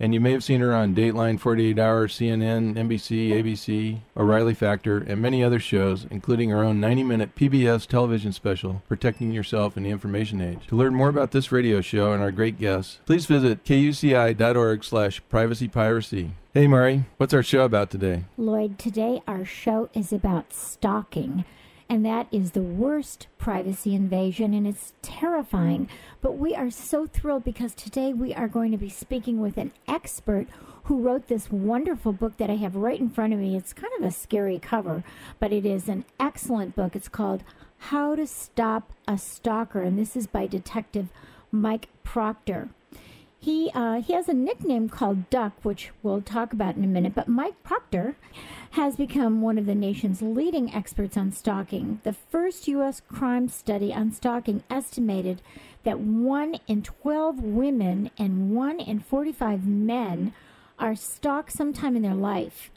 And you may have seen her on Dateline, 48 Hour, CNN, NBC, ABC, O'Reilly Factor, and many other shows, including her own 90 minute PBS television special, Protecting Yourself in the Information Age. To learn more about this radio show and our great guests, please visit kuci.org slash privacypiracy. Hey, Mari, what's our show about today? Lloyd, today our show is about stalking and that is the worst privacy invasion, and it's terrifying. But we are so thrilled because today we are going to be speaking with an expert who wrote this wonderful book that I have right in front of me. It's kind of a scary cover, but it is an excellent book. It's called How to Stop a Stalker, and this is by Detective Mike Proctor. He uh, he has a nickname called Duck, which we'll talk about in a minute. But Mike Proctor has become one of the nation's leading experts on stalking. The first U.S. crime study on stalking estimated that one in 12 women and one in 45 men are stalked sometime in their life.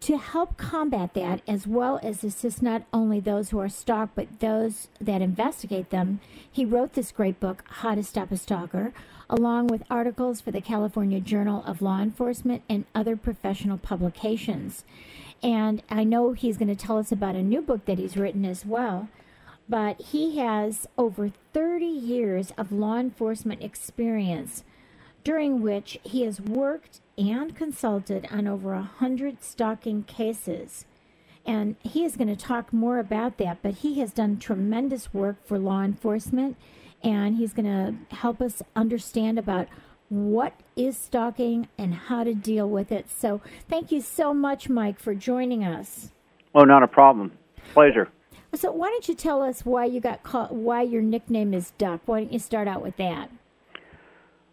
To help combat that, as well as assist not only those who are stalked, but those that investigate them, he wrote this great book, How to Stop a Stalker along with articles for the California Journal of Law Enforcement and other professional publications. And I know he's going to tell us about a new book that he's written as well. But he has over 30 years of law enforcement experience, during which he has worked and consulted on over a 100 stalking cases. And he is going to talk more about that, but he has done tremendous work for law enforcement and he's going to help us understand about what is stalking and how to deal with it. So, thank you so much, Mike, for joining us. Oh, not a problem. Pleasure. So, why don't you tell us why you got called, why your nickname is Duck? Why don't you start out with that?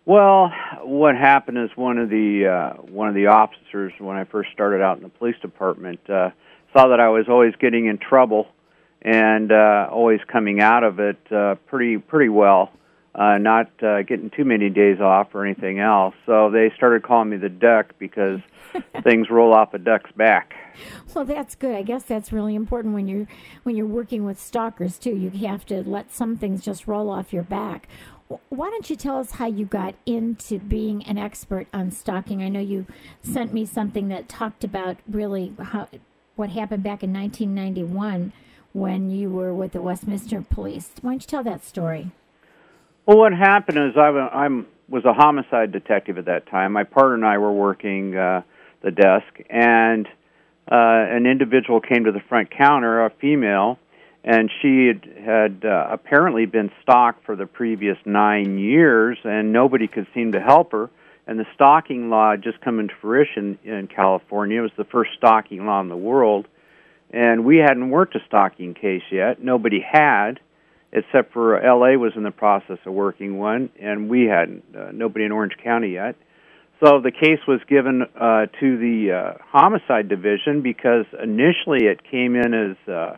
Well, what happened is one of the uh, one of the officers when I first started out in the police department uh, saw that I was always getting in trouble and uh, always coming out of it uh, pretty pretty well, uh, not uh, getting too many days off or anything else. So they started calling me the duck because things roll off a duck's back. Well, that's good. I guess that's really important when you're when you're working with stalkers too. You have to let some things just roll off your back. Why don't you tell us how you got into being an expert on stalking? I know you sent me something that talked about really how what happened back in 1991 when you were with the Westminster Police. Why don't you tell that story? Well, what happened is I I'm, was a homicide detective at that time. My partner and I were working uh, the desk, and uh, an individual came to the front counter, a female, and she had, had uh, apparently been stalked for the previous nine years, and nobody could seem to help her. And the stalking law had just come into fruition in California. It was the first stalking law in the world and we hadn't worked a stalking case yet. Nobody had, except for L.A. was in the process of working one, and we hadn't. Uh, nobody in Orange County yet. So the case was given uh, to the uh, homicide division because initially it came in as uh,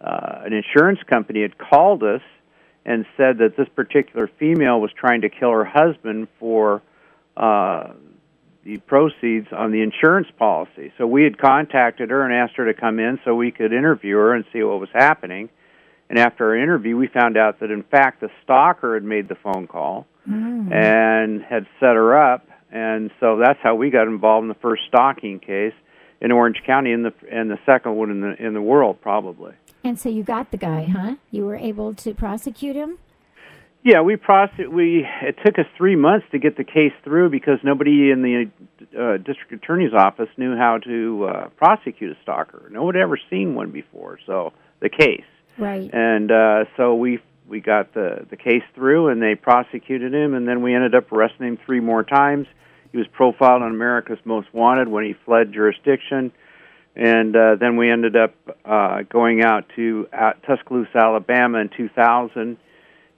uh, an insurance company had called us and said that this particular female was trying to kill her husband for uh, the proceeds on the insurance policy. So we had contacted her and asked her to come in so we could interview her and see what was happening. And after our interview, we found out that in fact the stalker had made the phone call mm. and had set her up. And so that's how we got involved in the first stalking case in Orange County, and the and the second one in the in the world probably. And so you got the guy, huh? You were able to prosecute him. Yeah, we process. We it took us three months to get the case through because nobody in the uh, district attorney's office knew how to uh, prosecute a stalker. No one had ever seen one before. So the case, Right. and uh, so we we got the the case through, and they prosecuted him, and then we ended up arresting him three more times. He was profiled on America's Most Wanted when he fled jurisdiction, and uh, then we ended up uh, going out to uh, Tuscaloosa, Alabama, in 2000,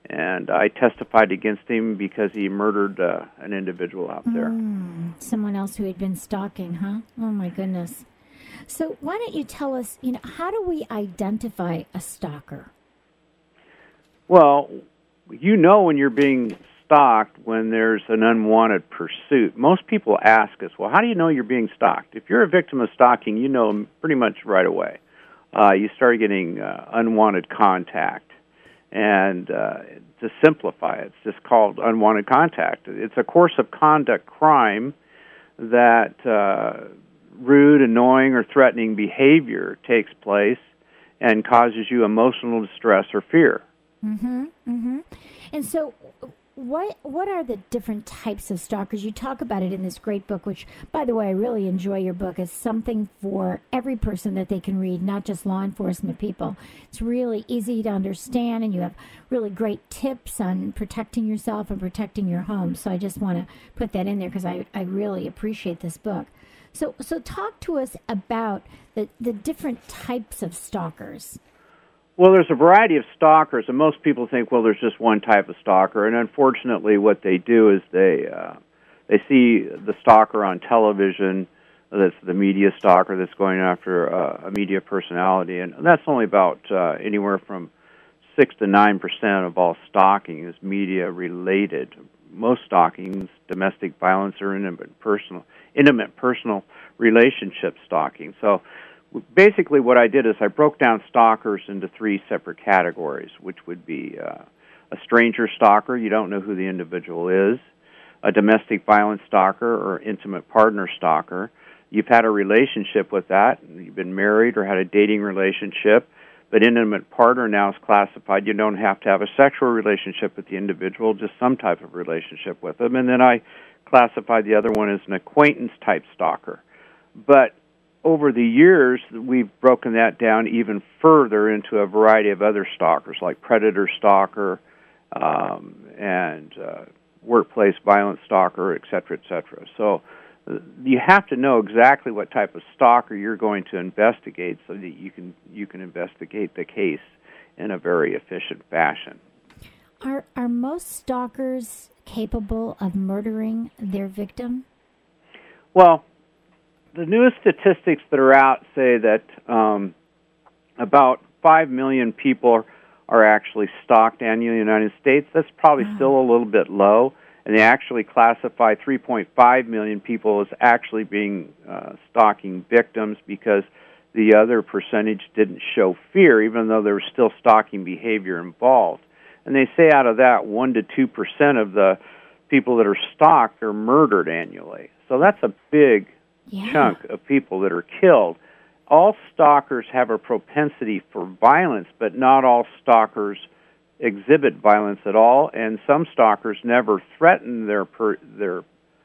and I testified against him because he murdered uh, an individual out there. Mm, someone else who had been stalking, huh? Oh my goodness. So why don't you tell us, you know, how do we identify a stalker? Well, you know when you're being stalked when there's an unwanted pursuit. Most people ask us, well, how do you know you're being stalked? If you're a victim of stalking, you know pretty much right away. Uh, you start getting uh, unwanted contact. And uh, to simplify it, it's just called unwanted contact. It's a course of conduct crime that uh, rude, annoying, or threatening behavior takes place and causes you emotional distress or fear. Mm-hmm. Mm-hmm. And so, what what are the different types of stalkers? You talk about it in this great book, which, by the way, I really enjoy your book. It's something for every person that they can read, not just law enforcement people. It's really easy to understand, and you have really great tips on protecting yourself and protecting your home. So I just want to put that in there because I, I really appreciate this book. So so talk to us about the the different types of stalkers. Well, there's a variety of stalkers, and most people think, well, there's just one type of stalker. And unfortunately, what they do is they uh, they see the stalker on television. That's the media stalker that's going after uh, a media personality, and that's only about uh, anywhere from six to nine percent of all stalking is media related. Most stalking is domestic violence or intimate personal intimate personal relationship stalking. So basically what I did is I broke down stalkers into three separate categories, which would be uh, a stranger stalker, you don't know who the individual is, a domestic violence stalker or intimate partner stalker. You've had a relationship with that, you've been married or had a dating relationship, but intimate partner now is classified. You don't have to have a sexual relationship with the individual, just some type of relationship with them. And then I classified the other one as an acquaintance type stalker. But over the years, we've broken that down even further into a variety of other stalkers, like predator stalker um, and uh, workplace violence stalker, et cetera, et cetera. So uh, you have to know exactly what type of stalker you're going to investigate, so that you can you can investigate the case in a very efficient fashion. Are are most stalkers capable of murdering their victim? Well, the newest statistics that are out say that um, about 5 million people are actually stalked annually in the United States. That's probably Wow. still a little bit low. And they actually classify 3.5 million people as actually being uh, stalking victims because the other percentage didn't show fear, even though there was still stalking behavior involved. And they say out of that, 1 to 2% of the people that are stalked are murdered annually. So that's a big Yeah. chunk of people that are killed. All stalkers have a propensity for violence, but not all stalkers exhibit violence at all, and some stalkers never threaten their per, their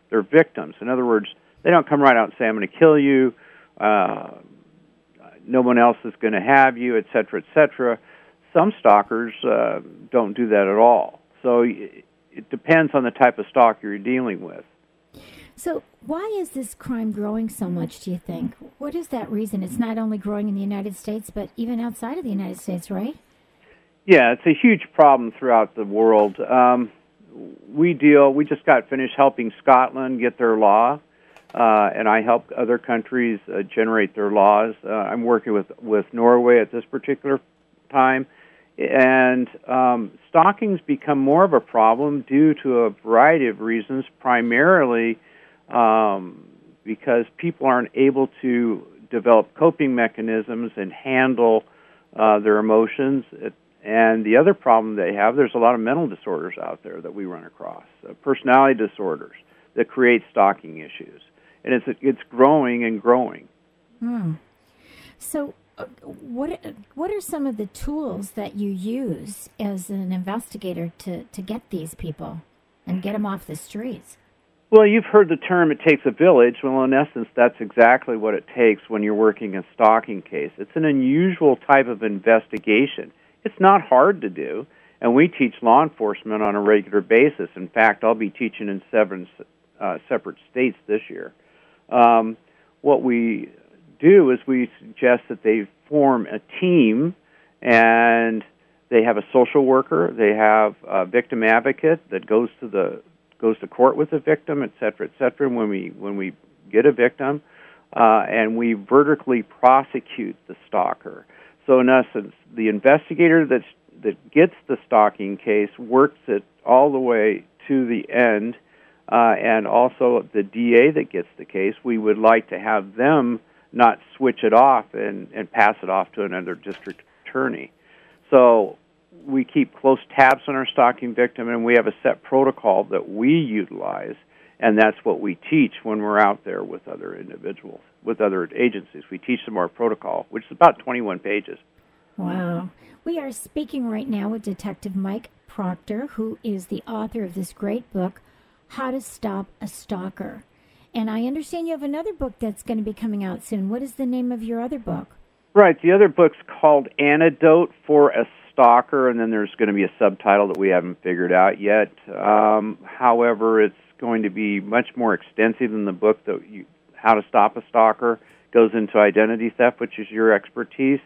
their victims. In other words, they don't come right out and say, "I'm going to kill you." Uh, no one else is going to have you, et cetera, et cetera. Some stalkers uh, don't do that at all. So it depends on the type of stalker you're dealing with. So, why is this crime growing so much, do you think? What is that reason? It's not only growing in the United States, but even outside of the United States, right? Yeah, it's a huge problem throughout the world. Um, we deal. We just got finished helping Scotland get their law, uh, and I help other countries uh, generate their laws. Uh, I'm working with with Norway at this particular time, and um, stalking's become more of a problem due to a variety of reasons. Primarily um, because people aren't able to develop coping mechanisms and handle uh, their emotions. It, and the other problem they have, there's a lot of mental disorders out there that we run across, uh, personality disorders that create stalking issues, and it's it's growing and growing. Hmm. So, uh, what what are some of the tools that you use as an investigator to, to get these people and get them off the streets? Well, you've heard the term "it takes a village." Well, in essence, that's exactly what it takes when you're working a stalking case. It's an unusual type of investigation. It's not hard to do, and we teach law enforcement on a regular basis. In fact, I'll be teaching in seven uh, separate states this year. Um, what we do is we suggest that they form a team and they have a social worker, they have a victim advocate that goes to the goes to court with the victim, et cetera, et cetera. When we when we get a victim, uh, and we vertically prosecute the stalker. So in essence, the investigator that's that gets the stalking case works it all the way to the end, uh, and also the DA that gets the case. We would like to have them not switch it off and, and pass it off to another district attorney. So we keep close tabs on our stalking victim, and we have a set protocol that we utilize, and that's what we teach when we're out there with other individuals, with other agencies. We teach them our protocol, which is about 21 pages. Wow. We are speaking right now with Detective Mike Proctor, who is the author of this great book, How to Stop a Stalker. And I understand you have another book that's going to be coming out soon. What is the name of your other book? Right. The other book's called Antidote for a Stalker, and then there's going to be a subtitle that we haven't figured out yet. Um, however, it's going to be much more extensive than the book that you, How to Stop a Stalker goes into identity theft, which is your expertise,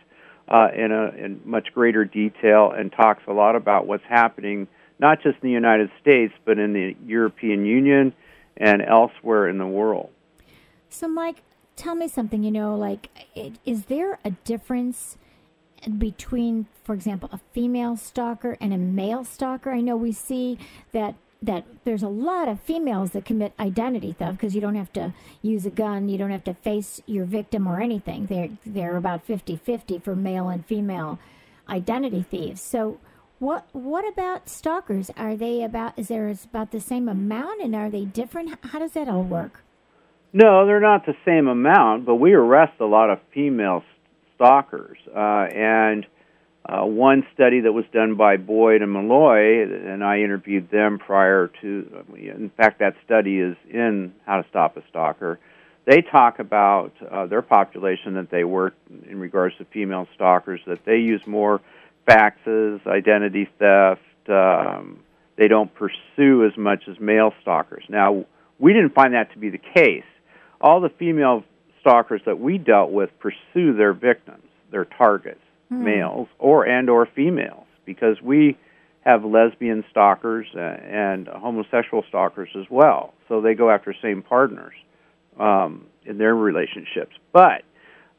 uh, in a in much greater detail, and talks a lot about what's happening not just in the United States but in the European Union and elsewhere in the world. So, Mike, tell me something. You know, like, is there a difference between, for example, a female stalker and a male stalker? I know we see that that there's a lot of females that commit identity theft because you don't have to use a gun, you don't have to face your victim or anything. They're they're about 50-50 for male and female identity thieves. So what what about stalkers? Are they about is there about the same amount and are they different? How does that all work? No, they're not the same amount, but we arrest a lot of female stalkers. Uh, and uh, one study that was done by Boyd and Meloy, and I interviewed them prior to, in fact, that study is in How to Stop a Stalker. They talk about uh, their population that they work in regards to female stalkers, that they use more faxes, identity theft. Um, they don't pursue as much as male stalkers. Now, we didn't find that to be the case. All the female stalkers that we dealt with pursue their victims, their targets, hmm. males or and or females, because we have lesbian stalkers uh, and homosexual stalkers as well. So they go after same partners um, in their relationships. But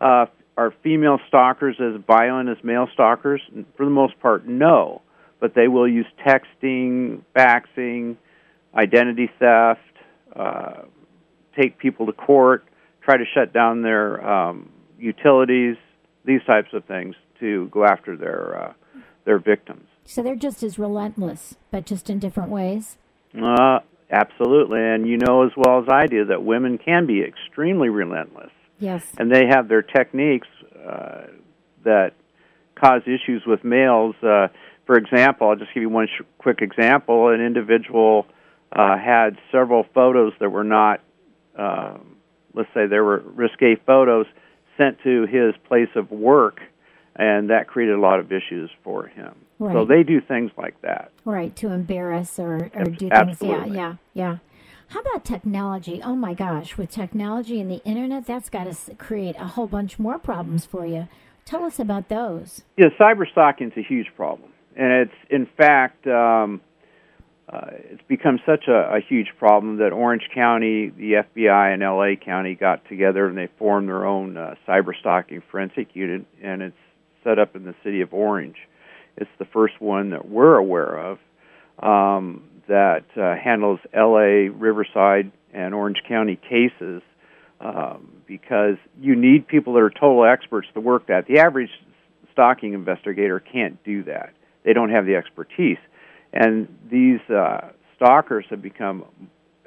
uh, are female stalkers as violent as male stalkers? For the most part, no. But they will use texting, faxing, identity theft, uh, take people to court, try to shut down their um, utilities, these types of things to go after their uh, their victims. So they're just as relentless, but just in different ways. Uh, absolutely, and you know as well as I do that women can be extremely relentless. Yes. And they have their techniques uh, that cause issues with males. Uh, for example, I'll just give you one sh- quick example. An individual uh, had several photos that were not, uh, let's say, there were risque photos sent to his place of work, and that created a lot of issues for him. Right. So they do things like that. Right, to embarrass or, or do things. Yeah, yeah, yeah. How about technology? Oh my gosh, with technology and the internet, that's got to create a whole bunch more problems for you. Tell us about those. Yeah, cyber stalking is a huge problem, and it's in fact um, uh, it's become such a, a huge problem that Orange County, the FBI, and LA County got together and they formed their own uh, cyber stalking forensic unit, and it's set up in the city of Orange. It's the first one that we're aware of. Um, that uh, handles LA, Riverside, and Orange County cases um, because you need people that are total experts to work that. The average stalking investigator can't do that. They don't have the expertise. And these uh, stalkers have become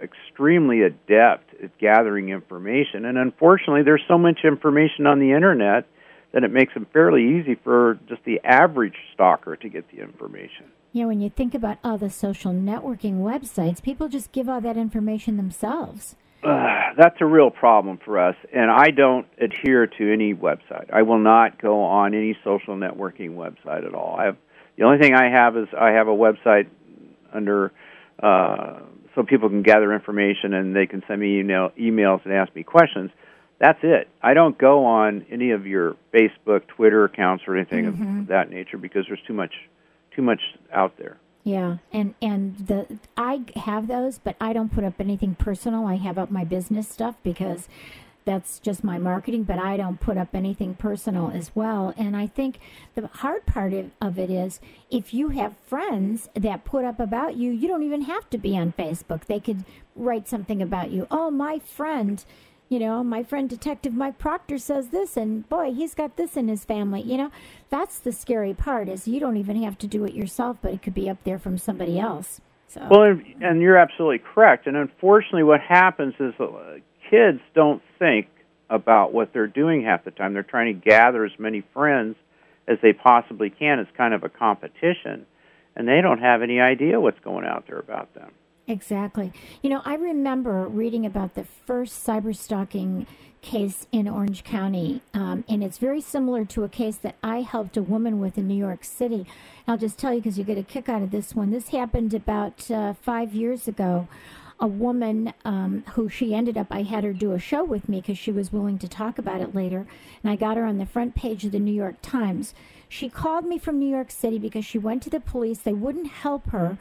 extremely adept at gathering information. And unfortunately, there's so much information on the internet that it makes it fairly easy for just the average stalker to get the information. Yeah, when you think about all the social networking websites, people just give all that information themselves. Uh, that's a real problem for us, and I don't adhere to any website. I will not go on any social networking website at all. I have the only thing I have is I have a website under uh, so people can gather information and they can send me email, emails and ask me questions. That's it. I don't go on any of your Facebook, Twitter accounts or anything Mhm. of that nature because there's too much too much out there. Yeah, and and the I have those, but I don't put up anything personal. I have up my business stuff because that's just my marketing, but I don't put up anything personal as well. And I think the hard part of, it is if you have friends that put up about you, you don't even have to be on Facebook. They could write something about you. Oh, my friend, you know, my friend Detective Mike Proctor says this, and boy, he's got this in his family. You know, that's the scary part is you don't even have to do it yourself, but it could be up there from somebody else. So. Well, and, and you're absolutely correct. And unfortunately, what happens is uh, kids don't think about what they're doing half the time. They're trying to gather as many friends as they possibly can. It's kind of a competition, and they don't have any idea what's going out there about them. Exactly. You know, I remember reading about the first cyber stalking case in Orange County, um, and it's very similar to a case that I helped a woman with in New York City. I'll just tell you because you get a kick out of this one. This happened about uh, five years ago. A woman um, who she ended up, I had her do a show with me because she was willing to talk about it later, and I got her on the front page of the New York Times. She called me from New York City because she went to the police. They wouldn't help her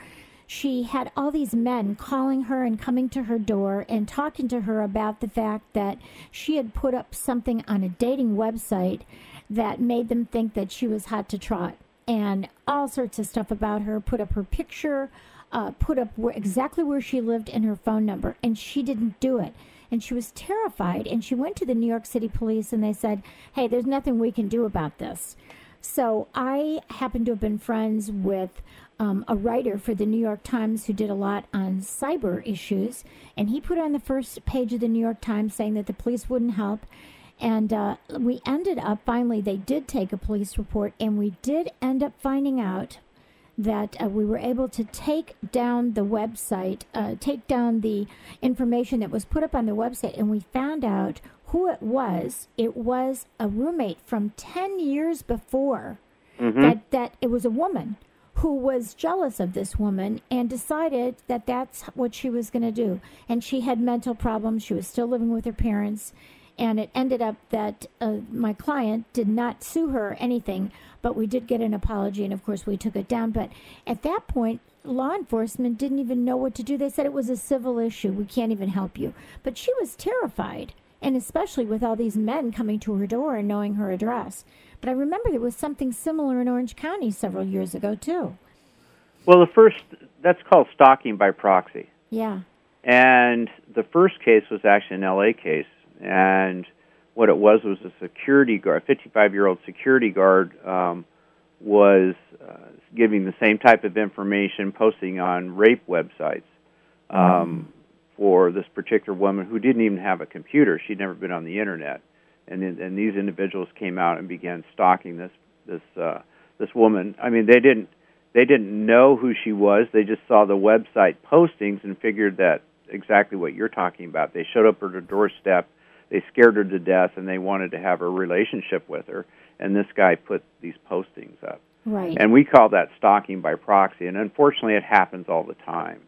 she had all these men calling her and coming to her door and talking to her about the fact that she had put up something on a dating website that made them think that she was hot to trot and all sorts of stuff about her put up her picture uh, put up where, exactly where she lived and her phone number and she didn't do it and she was terrified and she went to the new york city police and they said hey there's nothing we can do about this so I happen to have been friends with um, a writer for the New York Times who did a lot on cyber issues, and he put on the first page of the New York Times saying that the police wouldn't help. And uh, we ended up finally, they did take a police report, and we did end up finding out that uh, we were able to take down the website, uh, take down the information that was put up on the website, and we found out who it was. It was a roommate from 10 years before Mm-hmm. that, that it was a woman who was jealous of this woman and decided that that's what she was going to do. And she had mental problems. She was still living with her parents. And it ended up that uh, my client did not sue her or anything, but we did get an apology. And of course, we took it down. But at that point, law enforcement didn't even know what to do. They said it was a civil issue. We can't even help you. But she was terrified. And especially with all these men coming to her door and knowing her address. But I remember there was something similar in Orange County several years ago, too. Well, the first that's called stalking by proxy. Yeah. And the first case was actually an LA case, and what it was was a security guard, 55 year old security guard, um, was uh, giving the same type of information, posting on rape websites um, for this particular woman who didn't even have a computer. She'd never been on the internet, and then- and these individuals came out and began stalking this this uh, this woman. I mean, they didn't they didn't know who she was. They just saw the website postings and figured that exactly what you're talking about. They showed up at her doorstep, they scared her to death, and they wanted to have a relationship with her. And this guy put these postings up. Right. And we call that stalking by proxy. And unfortunately, it happens all the time.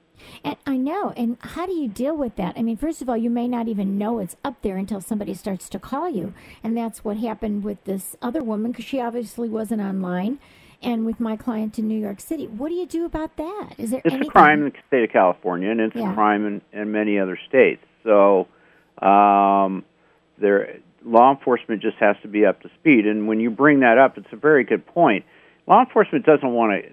And I know. And how do you deal with that? I mean, first of all, you may not even know it's up there until somebody starts to call you. And that's what happened with this other woman because she obviously wasn't online. And with my client in New York City, what do you do about that? Is there It's anything? a crime in the state of California, and it's Yeah. a crime in, in many other states. So, um, there, law enforcement just has to be up to speed. And when you bring that up, it's a very good point. Law enforcement doesn't want to,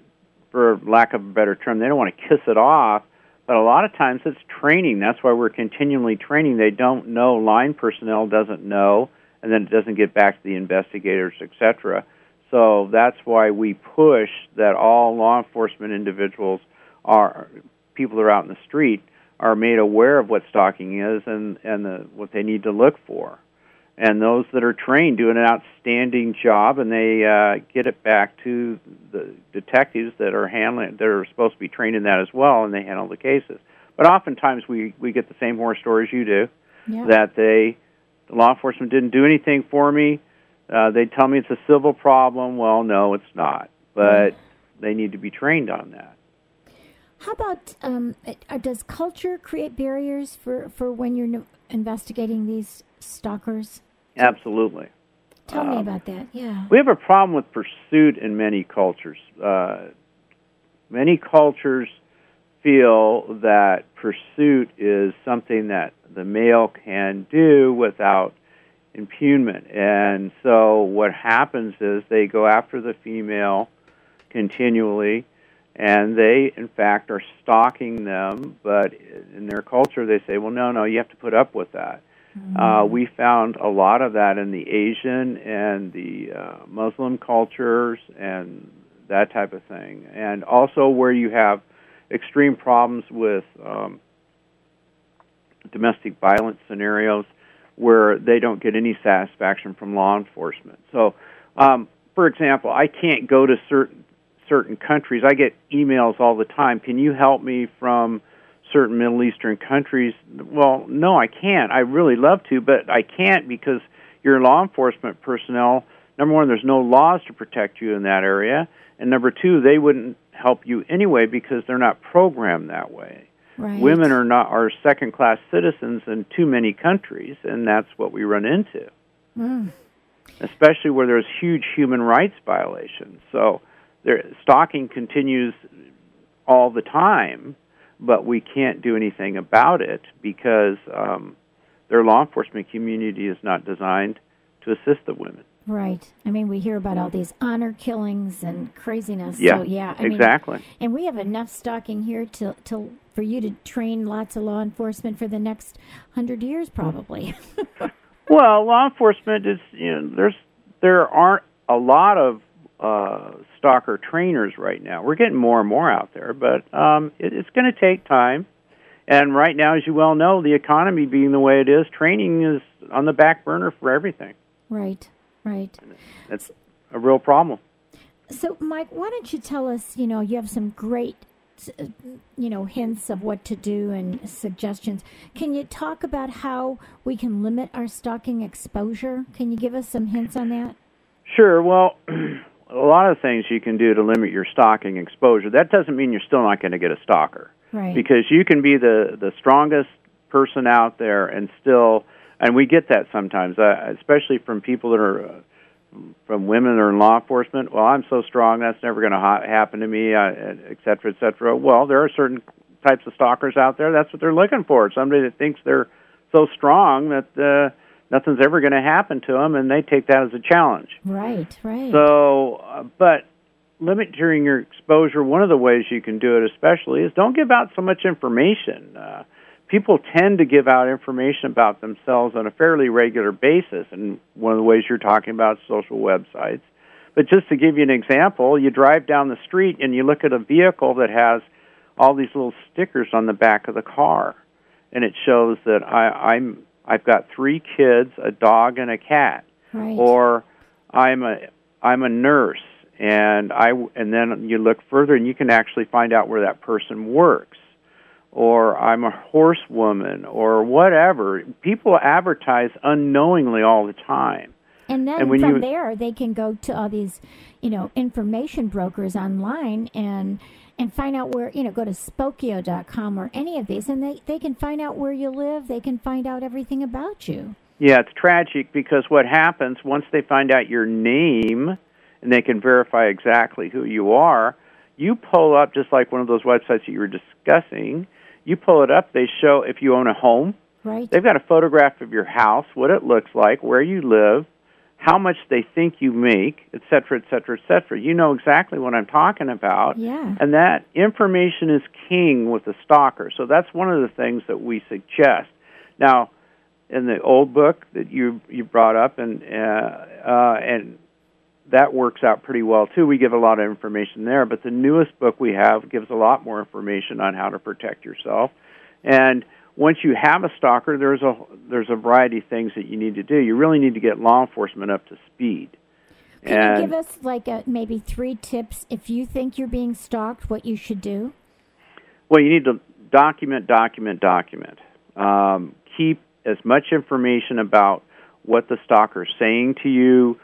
for lack of a better term, they don't want to kiss it off. But a lot of times it's training. That's why we're continually training. They don't know. Line personnel doesn't know, and then it doesn't get back to the investigators, etc. So that's why we push that all law enforcement individuals are people that are out in the street are made aware of what stalking is and and the, what they need to look for. and those that are trained do an outstanding job, and they uh, get it back to the detectives that are handling that are supposed to be trained in that as well, and they handle the cases. But oftentimes we we get the same horror stories you do, Yeah. that they the law enforcement didn't do anything for me. Uh, they tell me it's a civil problem. Well, no, it's not, but they need to be trained on that. How about um, uh, does culture create barriers for, for when you're investigating these stalkers? Absolutely. Tell me Um, about that. Yeah. We have a problem with pursuit in many cultures. Uh, many cultures feel that pursuit is something that the male can do without impugnment. And so what happens is they go after the female continually and they in fact are stalking them but in their culture they say well no no you have to put up with that. Uh, we found a lot of that in the Asian and the uh, Muslim cultures and that type of thing, and also where you have extreme problems with um, domestic violence scenarios where they don't get any satisfaction from law enforcement. So, um, for example, I can't go to certain certain countries. I get emails all the time. Can you help me from certain Middle Eastern countries? Well, no, I can't. I really love to, but I can't because your law enforcement personnel. Number one, there's no laws to protect you in that area, and number two, they wouldn't help you anyway because they're not programmed that way. Right. Women are not are second class citizens in too many countries, and that's what we run into, Mm. especially where there's huge human rights violations. So, there, stalking continues all the time, but we can't do anything about it because um, their law enforcement community is not designed to assist the women. Right. I mean, we hear about all these honor killings and craziness. Yeah, So, yeah. I mean, exactly. and we have enough stalking here to, to for you to train lots of law enforcement for the next hundred years, probably. Well, law enforcement is you know there's there aren't a lot of uh, stalker trainers right now. We're getting more and more out there, but um, it, it's going to take time. And right now, as you well know, the economy being the way it is, training is on the back burner for everything. right. Right. That's a real problem. So, Mike, why don't you tell us? You know, you have some great, you know, hints of what to do and suggestions. Can you talk about how we can limit our stalking exposure? Can you give us some hints on that? Sure. Well, a lot of things you can do to limit your stalking exposure. That doesn't mean you're still not going to get a stalker. Right. because you can be the the strongest person out there and still and we get that sometimes uh, especially from people that are uh, from women that are in law enforcement well i'm so strong that's never going to ha- happen to me uh, et cetera et cetera well there are certain types of stalkers out there that's what they're looking for somebody that thinks they're so strong that uh, nothing's ever going to happen to them and they take that as a challenge right. Right. so, uh, but limiting your exposure, one of the ways you can do it, especially, is don't give out so much information. Uh, people tend to give out information about themselves on a fairly regular basis, and one of the ways you're talking about social websites. But just to give you an example, you drive down the street and you look at a vehicle that has all these little stickers on the back of the car, and it shows that I, I'm I've got three kids, a dog, and a cat. Right. or I'm a I'm a nurse and I and then you look further and you can actually find out where that person works. Or I'm a horsewoman or whatever. People advertise unknowingly all the time. And then And from you- there, they can go to all these, you know, information brokers online and and find out where, you know, go to Spokeo.com or any of these, and they, they can find out where you live. They can find out everything about you. Yeah, it's tragic because what happens once they find out your name and they can verify exactly who you are, you pull up just like one of those websites that you were discussing. You pull it up, they show if you own a home, Right? They've got a photograph of your house, what it looks like, where you live, how much they think you make, et cetera, et cetera, et cetera. You know exactly what I'm talking about. Yeah. And that information is king with the stalker. So that's one of the things that we suggest. Now, in the old book that you you brought up, and uh, uh, and that works out pretty well too. We give a lot of information there, but the newest book we have gives a lot more information on how to protect yourself. And once you have a stalker, there's a there's a variety of things that you need to do. You really need to get law enforcement up to speed. Can and you give us like a, maybe three tips if you think you're being stalked, what you should do? Well, you need to document, document, document. Um, keep as much information about what the stalker's saying to you.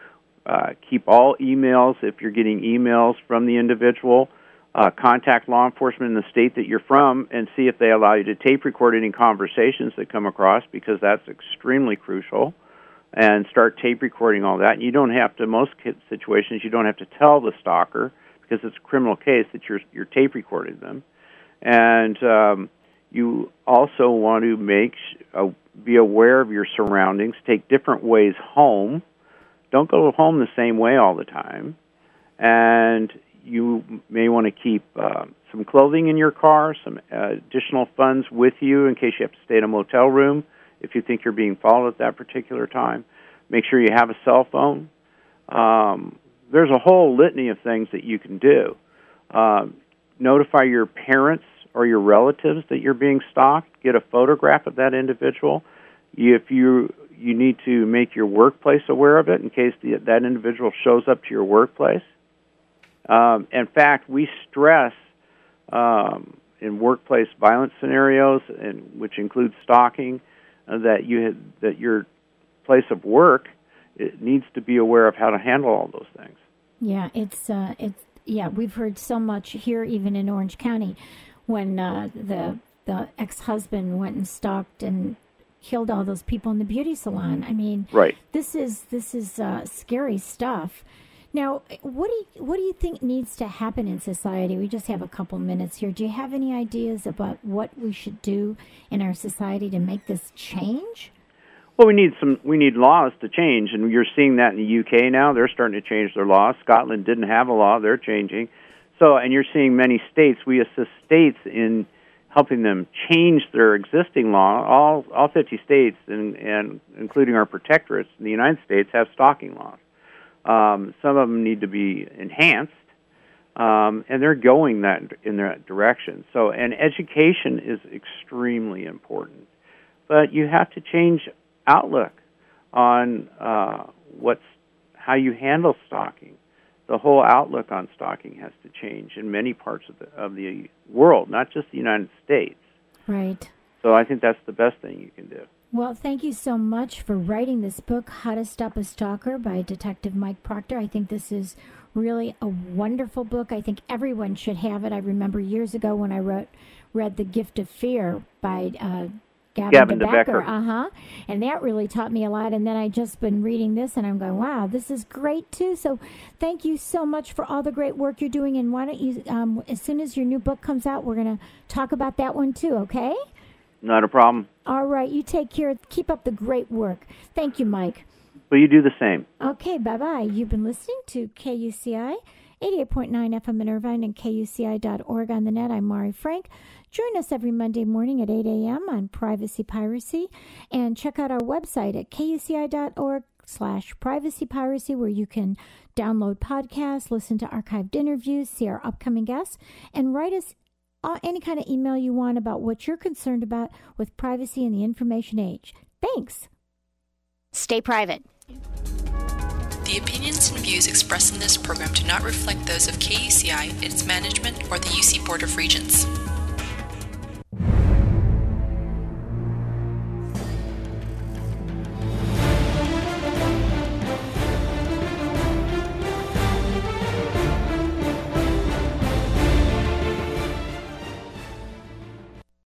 Uh, keep all emails if you're getting emails from the individual. Uh, contact law enforcement in the state that you're from and see if they allow you to tape record any conversations that come across because that's extremely crucial. And start tape recording all that. You don't have to, most situations, you don't have to tell the stalker because it's a criminal case that you're you're tape recording them. And um, you also want to make uh, be aware of your surroundings. Take different ways home. Don't go home the same way all the time. And you may want to keep uh, some clothing in your car, some uh, additional funds with you in case you have to stay in a motel room if you think you're being followed at that particular time. Make sure you have a cell phone. Um, there's a whole litany of things that you can do. Uh, notify your parents or your relatives that you're being stalked. Get a photograph of that individual. If you you need to make your workplace aware of it in case the, that individual shows up to your workplace. Um, in fact, we stress um, in workplace violence scenarios, and which includes stalking, uh, that you had, that your place of work it needs to be aware of how to handle all those things. Yeah, it's uh, it's yeah. We've heard so much here, even in Orange County, when uh, the the ex husband went and stalked and killed all those people in the beauty salon. I mean, right. This is this is uh, scary stuff. Now, what do you, what do you think needs to happen in society? We just have a couple minutes here. Do you have any ideas about what we should do in our society to make this change? Well, we need some we need laws to change, and you're seeing that in the UK now. They're starting to change their laws. Scotland didn't have a law; they're changing. So, and you're seeing many states. We assist states in helping them change their existing law. All all 50 states, and, and including our protectorates in the United States, have stalking laws. Um, some of them need to be enhanced, um, and they're going that in that direction. So, and education is extremely important, but you have to change outlook on uh, what's how you handle stalking the whole outlook on stalking has to change in many parts of the of the world, not just the United States. Right. So I think that's the best thing you can do. Well, thank you so much for writing this book, How to Stop a Stalker by Detective Mike Proctor. I think this is really a wonderful book. I think everyone should have it. I remember years ago when I wrote read The Gift of Fear by uh, Gavin, Gavin de Becker. Uh huh. And that really taught me a lot. And then I just been reading this, and I'm going, wow, this is great too. So thank you so much for all the great work you're doing. And why don't you, um, as soon as your new book comes out, we're going to talk about that one too. Okay? Not a problem. All right. You take care. Keep up the great work. Thank you, Mike. Well, you do the same. Okay. Bye bye. You've been listening to KUCI. 88.9 FM in Irvine and KUCI.org on the net. I'm Mari Frank. Join us every Monday morning at 8 a.m. on Privacy Piracy and check out our website at kuci.org slash privacy piracy where you can download podcasts, listen to archived interviews, see our upcoming guests, and write us Uh, any kind of email you want about what you're concerned about with privacy in the information age. Thanks. Stay private. The opinions and views expressed in this program do not reflect those of KUCI, its management, or the UC Board of Regents.